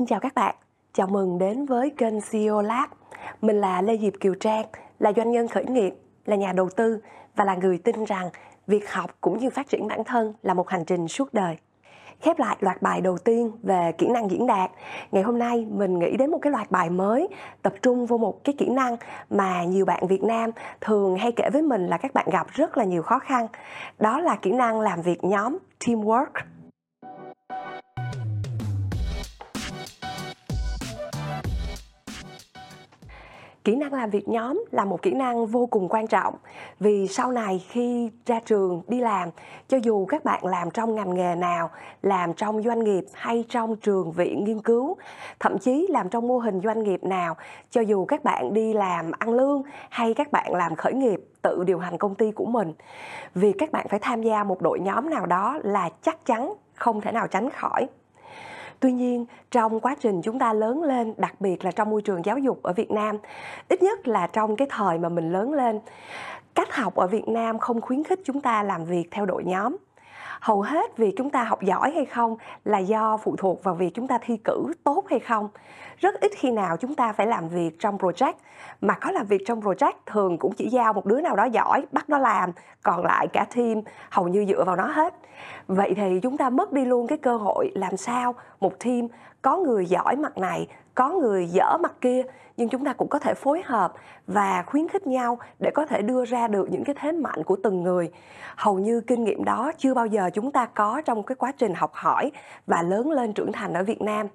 Xin chào các bạn, chào mừng đến với kênh CEO Lab. Mình là Lê Diệp Kiều Trang, là doanh nhân khởi nghiệp, là nhà đầu tư và là người tin rằng việc học cũng như phát triển bản thân là một hành trình suốt đời. Khép lại loạt bài đầu tiên về kỹ năng diễn đạt, ngày hôm nay mình nghĩ đến một cái loạt bài mới tập trung vô một cái kỹ năng mà nhiều bạn Việt Nam thường hay kể với mình là các bạn gặp rất là nhiều khó khăn. Đó là kỹ năng làm việc nhóm, teamwork. Kỹ năng làm việc nhóm là một kỹ năng vô cùng quan trọng. Vì sau này khi ra trường, đi làm, cho dù các bạn làm trong ngành nghề nào, làm trong doanh nghiệp hay trong trường viện nghiên cứu, thậm chí làm trong mô hình doanh nghiệp nào, cho dù các bạn đi làm ăn lương hay các bạn làm khởi nghiệp, tự điều hành công ty của mình, vì các bạn phải tham gia một đội nhóm nào đó là chắc chắn không thể nào tránh khỏi tuy nhiên, trong quá trình chúng ta lớn lên, đặc biệt là trong môi trường giáo dục ở việt nam, ít nhất là trong cái thời mà mình lớn lên, cách học ở việt nam không khuyến khích chúng ta làm việc theo đội nhóm. Hầu hết việc chúng ta học giỏi hay không là do phụ thuộc vào việc chúng ta thi cử tốt hay không rất ít khi nào chúng ta phải làm việc trong project. Mà có làm việc trong project, thường cũng chỉ giao một đứa nào đó giỏi, bắt nó làm, còn lại cả team hầu như dựa vào nó hết. Vậy thì chúng ta mất đi luôn cái cơ hội làm sao một team có người giỏi mặt này, có người dở mặt kia, nhưng chúng ta cũng có thể phối hợp và khuyến khích nhau để có thể đưa ra được những cái thế mạnh của từng người. Hầu như kinh nghiệm đó chưa bao giờ chúng ta có trong cái quá trình học hỏi và lớn lên trưởng thành ở việt nam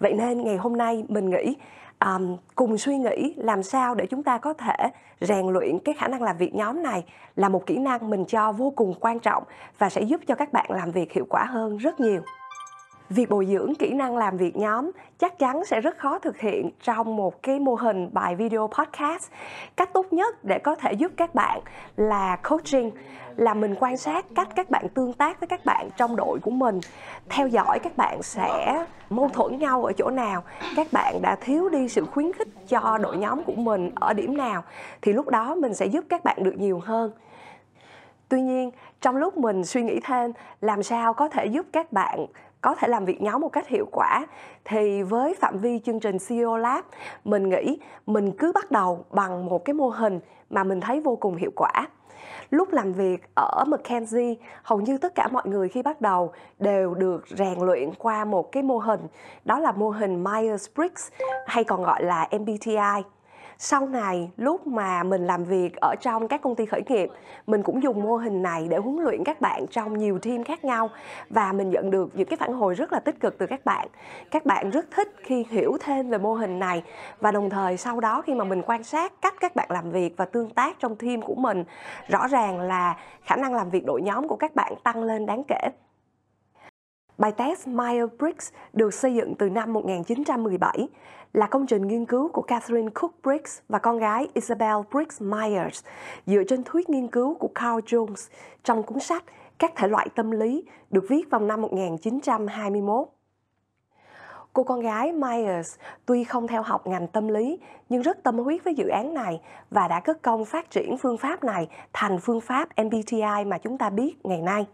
vậy nên ngày hôm nay mình nghĩ um, cùng suy nghĩ làm sao để chúng ta có thể rèn luyện cái khả năng làm việc nhóm này là một kỹ năng mình cho vô cùng quan trọng và sẽ giúp cho các bạn làm việc hiệu quả hơn rất nhiều việc bồi dưỡng kỹ năng làm việc nhóm chắc chắn sẽ rất khó thực hiện trong một cái mô hình bài video podcast. Cách tốt nhất để có thể giúp các bạn là coaching, là mình quan sát cách các bạn tương tác với các bạn trong đội của mình. Theo dõi các bạn sẽ mâu thuẫn nhau ở chỗ nào, các bạn đã thiếu đi sự khuyến khích cho đội nhóm của mình ở điểm nào, thì lúc đó mình sẽ giúp các bạn được nhiều hơn. Tuy nhiên, trong lúc mình suy nghĩ thêm, làm sao có thể giúp các bạn có thể làm việc nhóm một cách hiệu quả. Thì với phạm vi chương trình CEO Lab, mình nghĩ mình cứ bắt đầu bằng một cái mô hình mà mình thấy vô cùng hiệu quả. Lúc làm việc ở McKinsey, hầu như tất cả mọi người khi bắt đầu đều được rèn luyện qua một cái mô hình. Đó là mô hình Myers-Briggs, hay còn gọi là MBTI sau này, lúc mà mình làm việc ở trong các công ty khởi nghiệp, mình cũng dùng mô hình này để huấn luyện các bạn trong nhiều team khác nhau và mình nhận được những cái phản hồi rất là tích cực từ các bạn. Các bạn rất thích khi hiểu thêm về mô hình này và đồng thời sau đó khi mà mình quan sát cách các bạn làm việc và tương tác trong team của mình, rõ ràng là khả năng làm việc đội nhóm của các bạn tăng lên đáng kể. Bài test Myers-Briggs được xây dựng từ năm 1917, là công trình nghiên cứu của Catherine Cook Briggs và con gái Isabel Briggs Myers dựa trên thuyết nghiên cứu của Carl Jones trong cuốn sách Các thể loại tâm lý được viết vào năm 1921. Cô con gái Myers tuy không theo học ngành tâm lý nhưng rất tâm huyết với dự án này và đã cất công phát triển phương pháp này thành phương pháp MBTI mà chúng ta biết ngày nay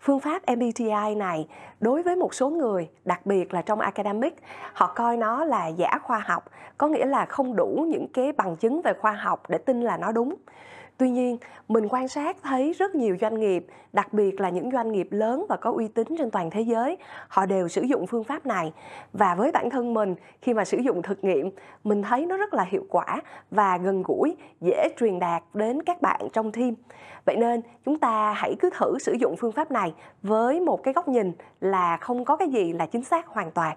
phương pháp MBTI này đối với một số người, đặc biệt là trong academic, họ coi nó là giả khoa học, có nghĩa là không đủ những cái bằng chứng về khoa học để tin là nó đúng. Tuy nhiên, mình quan sát thấy rất nhiều doanh nghiệp, đặc biệt là những doanh nghiệp lớn và có uy tín trên toàn thế giới, họ đều sử dụng phương pháp này. Và với bản thân mình, khi mà sử dụng thực nghiệm, mình thấy nó rất là hiệu quả và gần gũi, dễ truyền đạt đến các bạn trong team. Vậy nên, chúng ta hãy cứ thử sử dụng phương pháp này với một cái góc nhìn là không có cái gì là chính xác hoàn toàn.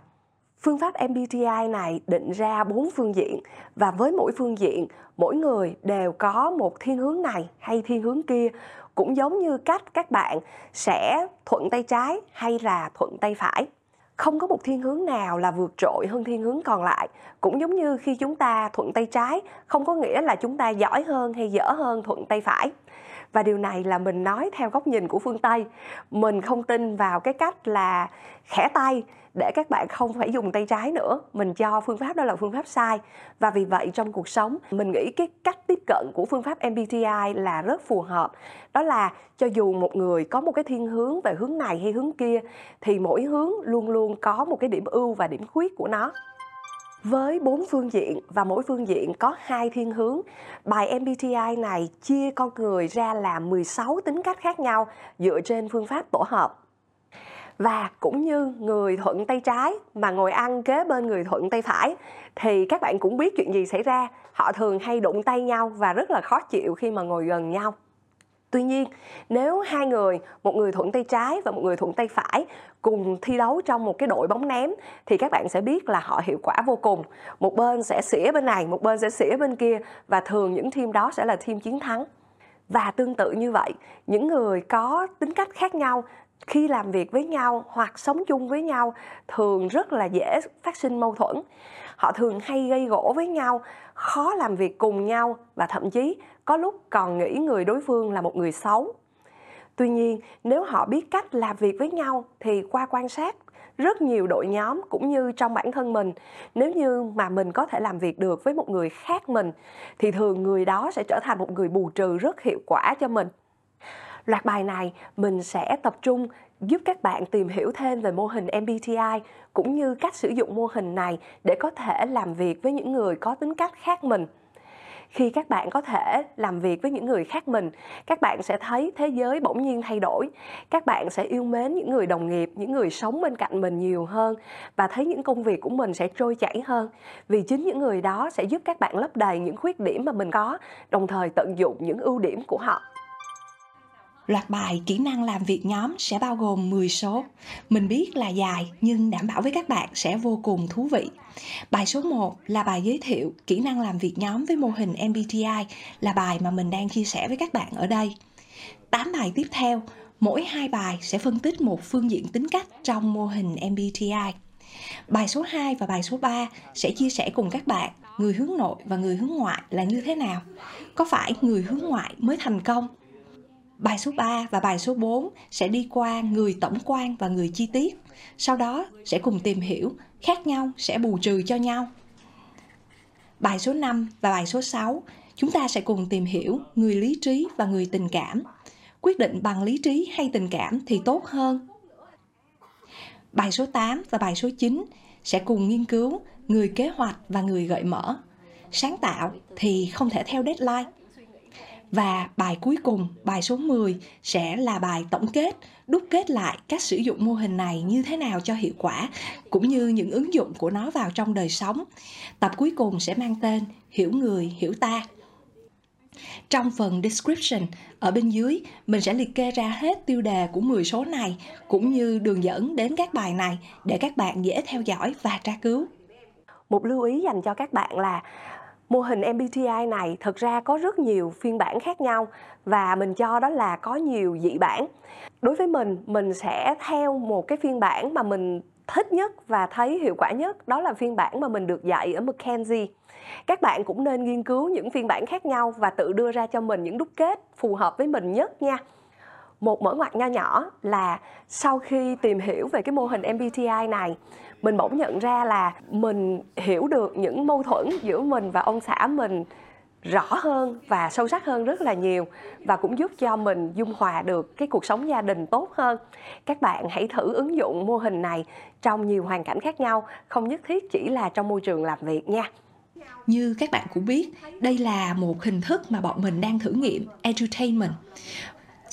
Phương pháp MBTI này định ra bốn phương diện và với mỗi phương diện, mỗi người đều có một thiên hướng này hay thiên hướng kia, cũng giống như cách các bạn sẽ thuận tay trái hay là thuận tay phải. Không có một thiên hướng nào là vượt trội hơn thiên hướng còn lại, cũng giống như khi chúng ta thuận tay trái không có nghĩa là chúng ta giỏi hơn hay dở hơn thuận tay phải. Và điều này là mình nói theo góc nhìn của phương tây. Mình không tin vào cái cách là khẽ tay để các bạn không phải dùng tay trái nữa. Mình cho phương pháp đó là phương pháp sai. Và vì vậy trong cuộc sống mình nghĩ cái cách tiếp cận của phương pháp MBTI là rất phù hợp. Đó là cho dù một người có một cái thiên hướng về hướng này hay hướng kia thì mỗi hướng luôn luôn có một cái điểm ưu và điểm khuyết của nó. Với bốn phương diện và mỗi phương diện có hai thiên hướng, bài MBTI này chia con người ra làm 16 tính cách khác nhau dựa trên phương pháp tổ hợp. Và cũng như người thuận tay trái mà ngồi ăn kế bên người thuận tay phải thì các bạn cũng biết chuyện gì xảy ra. Họ thường hay đụng tay nhau và rất là khó chịu khi mà ngồi gần nhau. Tuy nhiên, nếu hai người, một người thuận tay trái và một người thuận tay phải cùng thi đấu trong một cái đội bóng ném thì các bạn sẽ biết là họ hiệu quả vô cùng. Một bên sẽ xỉa bên này, một bên sẽ xỉa bên kia và thường những team đó sẽ là team chiến thắng. Và tương tự như vậy, những người có tính cách khác nhau khi làm việc với nhau hoặc sống chung với nhau thường rất là dễ phát sinh mâu thuẫn. Họ thường hay gây gỗ với nhau khó làm việc cùng nhau và thậm chí có lúc còn nghĩ người đối phương là một người xấu. Tuy nhiên nếu họ biết cách làm việc với nhau thì qua quan sát rất nhiều đội nhóm cũng như trong bản thân mình. Nếu như mà mình có thể làm việc được với một người khác mình, thì thường người đó sẽ trở thành một người bù trừ rất hiệu quả cho mình. Loạt bài này mình sẽ tập trung giúp các bạn tìm hiểu thêm về mô hình MBTI cũng như cách sử dụng mô hình này để có thể làm việc với những người có tính cách khác mình khi các bạn có thể làm việc với những người khác mình, các bạn sẽ thấy thế giới bỗng nhiên thay đổi. Các bạn sẽ yêu mến những người đồng nghiệp, những người sống bên cạnh mình nhiều hơn và thấy những công việc của mình sẽ trôi chảy hơn. Vì chính những người đó sẽ giúp các bạn lấp đầy những khuyết điểm mà mình có, đồng thời tận dụng những ưu điểm của họ. Loạt bài kỹ năng làm việc nhóm sẽ bao gồm 10 số. Mình biết là dài nhưng đảm bảo với các bạn sẽ vô cùng thú vị. Bài số 1 là bài giới thiệu kỹ năng làm việc nhóm với mô hình MBTI là bài mà mình đang chia sẻ với các bạn ở đây. 8 bài tiếp theo, mỗi hai bài sẽ phân tích một phương diện tính cách trong mô hình MBTI. Bài số 2 và bài số 3 sẽ chia sẻ cùng các bạn người hướng nội và người hướng ngoại là như thế nào. Có phải người hướng ngoại mới thành công Bài số 3 và bài số 4 sẽ đi qua người tổng quan và người chi tiết. Sau đó sẽ cùng tìm hiểu, khác nhau sẽ bù trừ cho nhau. Bài số 5 và bài số 6 chúng ta sẽ cùng tìm hiểu người lý trí và người tình cảm. Quyết định bằng lý trí hay tình cảm thì tốt hơn. Bài số 8 và bài số 9 sẽ cùng nghiên cứu người kế hoạch và người gợi mở. Sáng tạo thì không thể theo deadline và bài cuối cùng, bài số 10 sẽ là bài tổng kết, đúc kết lại cách sử dụng mô hình này như thế nào cho hiệu quả, cũng như những ứng dụng của nó vào trong đời sống. Tập cuối cùng sẽ mang tên Hiểu người, hiểu ta. Trong phần description ở bên dưới, mình sẽ liệt kê ra hết tiêu đề của 10 số này cũng như đường dẫn đến các bài này để các bạn dễ theo dõi và tra cứu. Một lưu ý dành cho các bạn là mô hình MBTI này thực ra có rất nhiều phiên bản khác nhau và mình cho đó là có nhiều dị bản. Đối với mình, mình sẽ theo một cái phiên bản mà mình thích nhất và thấy hiệu quả nhất đó là phiên bản mà mình được dạy ở McKenzie. Các bạn cũng nên nghiên cứu những phiên bản khác nhau và tự đưa ra cho mình những đúc kết phù hợp với mình nhất nha. Một mở ngoặt nho nhỏ là sau khi tìm hiểu về cái mô hình MBTI này mình bỗng nhận ra là mình hiểu được những mâu thuẫn giữa mình và ông xã mình rõ hơn và sâu sắc hơn rất là nhiều và cũng giúp cho mình dung hòa được cái cuộc sống gia đình tốt hơn. Các bạn hãy thử ứng dụng mô hình này trong nhiều hoàn cảnh khác nhau, không nhất thiết chỉ là trong môi trường làm việc nha. Như các bạn cũng biết, đây là một hình thức mà bọn mình đang thử nghiệm edutainment.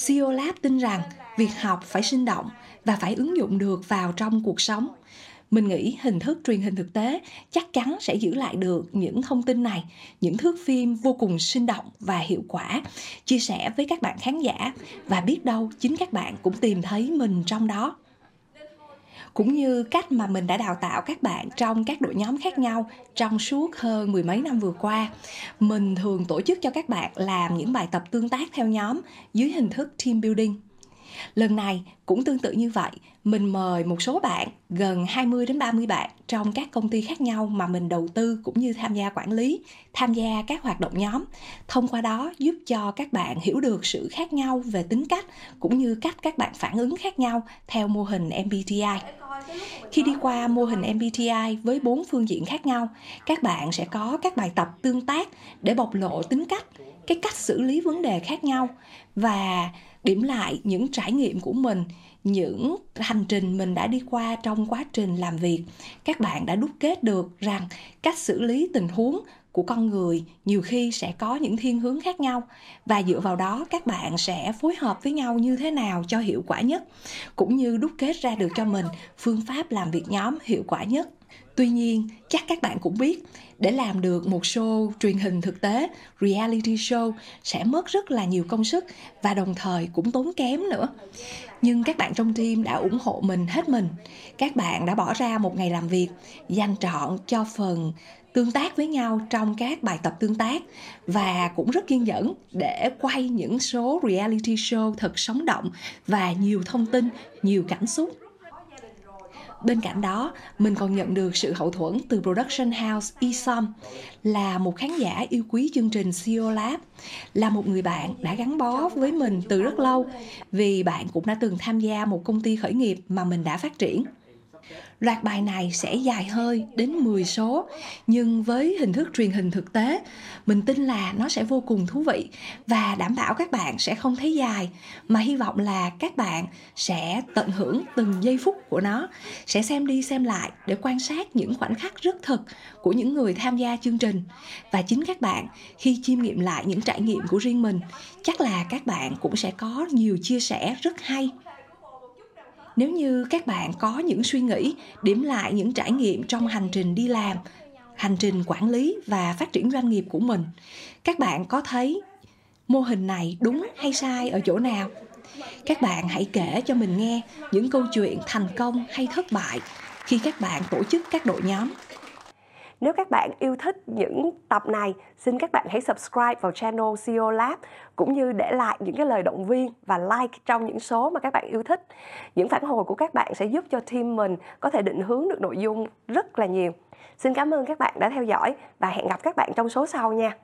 CEO Lab tin rằng việc học phải sinh động và phải ứng dụng được vào trong cuộc sống. Mình nghĩ hình thức truyền hình thực tế chắc chắn sẽ giữ lại được những thông tin này, những thước phim vô cùng sinh động và hiệu quả. Chia sẻ với các bạn khán giả, và biết đâu chính các bạn cũng tìm thấy mình trong đó cũng như cách mà mình đã đào tạo các bạn trong các đội nhóm khác nhau trong suốt hơn mười mấy năm vừa qua. Mình thường tổ chức cho các bạn làm những bài tập tương tác theo nhóm dưới hình thức team building. Lần này cũng tương tự như vậy, mình mời một số bạn, gần 20 đến 30 bạn trong các công ty khác nhau mà mình đầu tư cũng như tham gia quản lý, tham gia các hoạt động nhóm. Thông qua đó giúp cho các bạn hiểu được sự khác nhau về tính cách cũng như cách các bạn phản ứng khác nhau theo mô hình MBTI. Khi đi qua mô hình MBTI với bốn phương diện khác nhau, các bạn sẽ có các bài tập tương tác để bộc lộ tính cách, cái cách xử lý vấn đề khác nhau và điểm lại những trải nghiệm của mình, những hành trình mình đã đi qua trong quá trình làm việc. Các bạn đã đúc kết được rằng cách xử lý tình huống của con người nhiều khi sẽ có những thiên hướng khác nhau. Và dựa vào đó, các bạn sẽ phối hợp với nhau như thế nào cho hiệu quả nhất, cũng như đúc kết ra được cho mình phương pháp làm việc nhóm hiệu quả nhất tuy nhiên, chắc các bạn cũng biết, để làm được một show truyền hình thực tế, reality show sẽ mất rất là nhiều công sức và đồng thời cũng tốn kém nữa. Nhưng các bạn trong team đã ủng hộ mình hết mình. Các bạn đã bỏ ra một ngày làm việc, dành trọn cho phần tương tác với nhau trong các bài tập tương tác và cũng rất kiên nhẫn để quay những số reality show thật sống động và nhiều thông tin, nhiều cảm xúc. Bên cạnh đó, mình còn nhận được sự hậu thuẫn từ Production House isom là một khán giả yêu quý chương trình CEO Lab, là một người bạn đã gắn bó với mình từ rất lâu vì bạn cũng đã từng tham gia một công ty khởi nghiệp mà mình đã phát triển. Loạt bài này sẽ dài hơi đến 10 số, nhưng với hình thức truyền hình thực tế, mình tin là nó sẽ vô cùng thú vị và đảm bảo các bạn sẽ không thấy dài, mà hy vọng là các bạn sẽ tận hưởng từng giây phút của nó, sẽ xem đi xem lại để quan sát những khoảnh khắc rất thực của những người tham gia chương trình. Và chính các bạn khi chiêm nghiệm lại những trải nghiệm của riêng mình, chắc là các bạn cũng sẽ có nhiều chia sẻ rất hay nếu như các bạn có những suy nghĩ, điểm lại những trải nghiệm trong hành trình đi làm, hành trình quản lý và phát triển doanh nghiệp của mình, các bạn có thấy mô hình này đúng hay sai ở chỗ nào? Các bạn hãy kể cho mình nghe những câu chuyện thành công hay thất bại khi các bạn tổ chức các đội nhóm nếu các bạn yêu thích những tập này, xin các bạn hãy subscribe vào channel CEO Lab cũng như để lại những cái lời động viên và like trong những số mà các bạn yêu thích. Những phản hồi của các bạn sẽ giúp cho team mình có thể định hướng được nội dung rất là nhiều. Xin cảm ơn các bạn đã theo dõi và hẹn gặp các bạn trong số sau nha.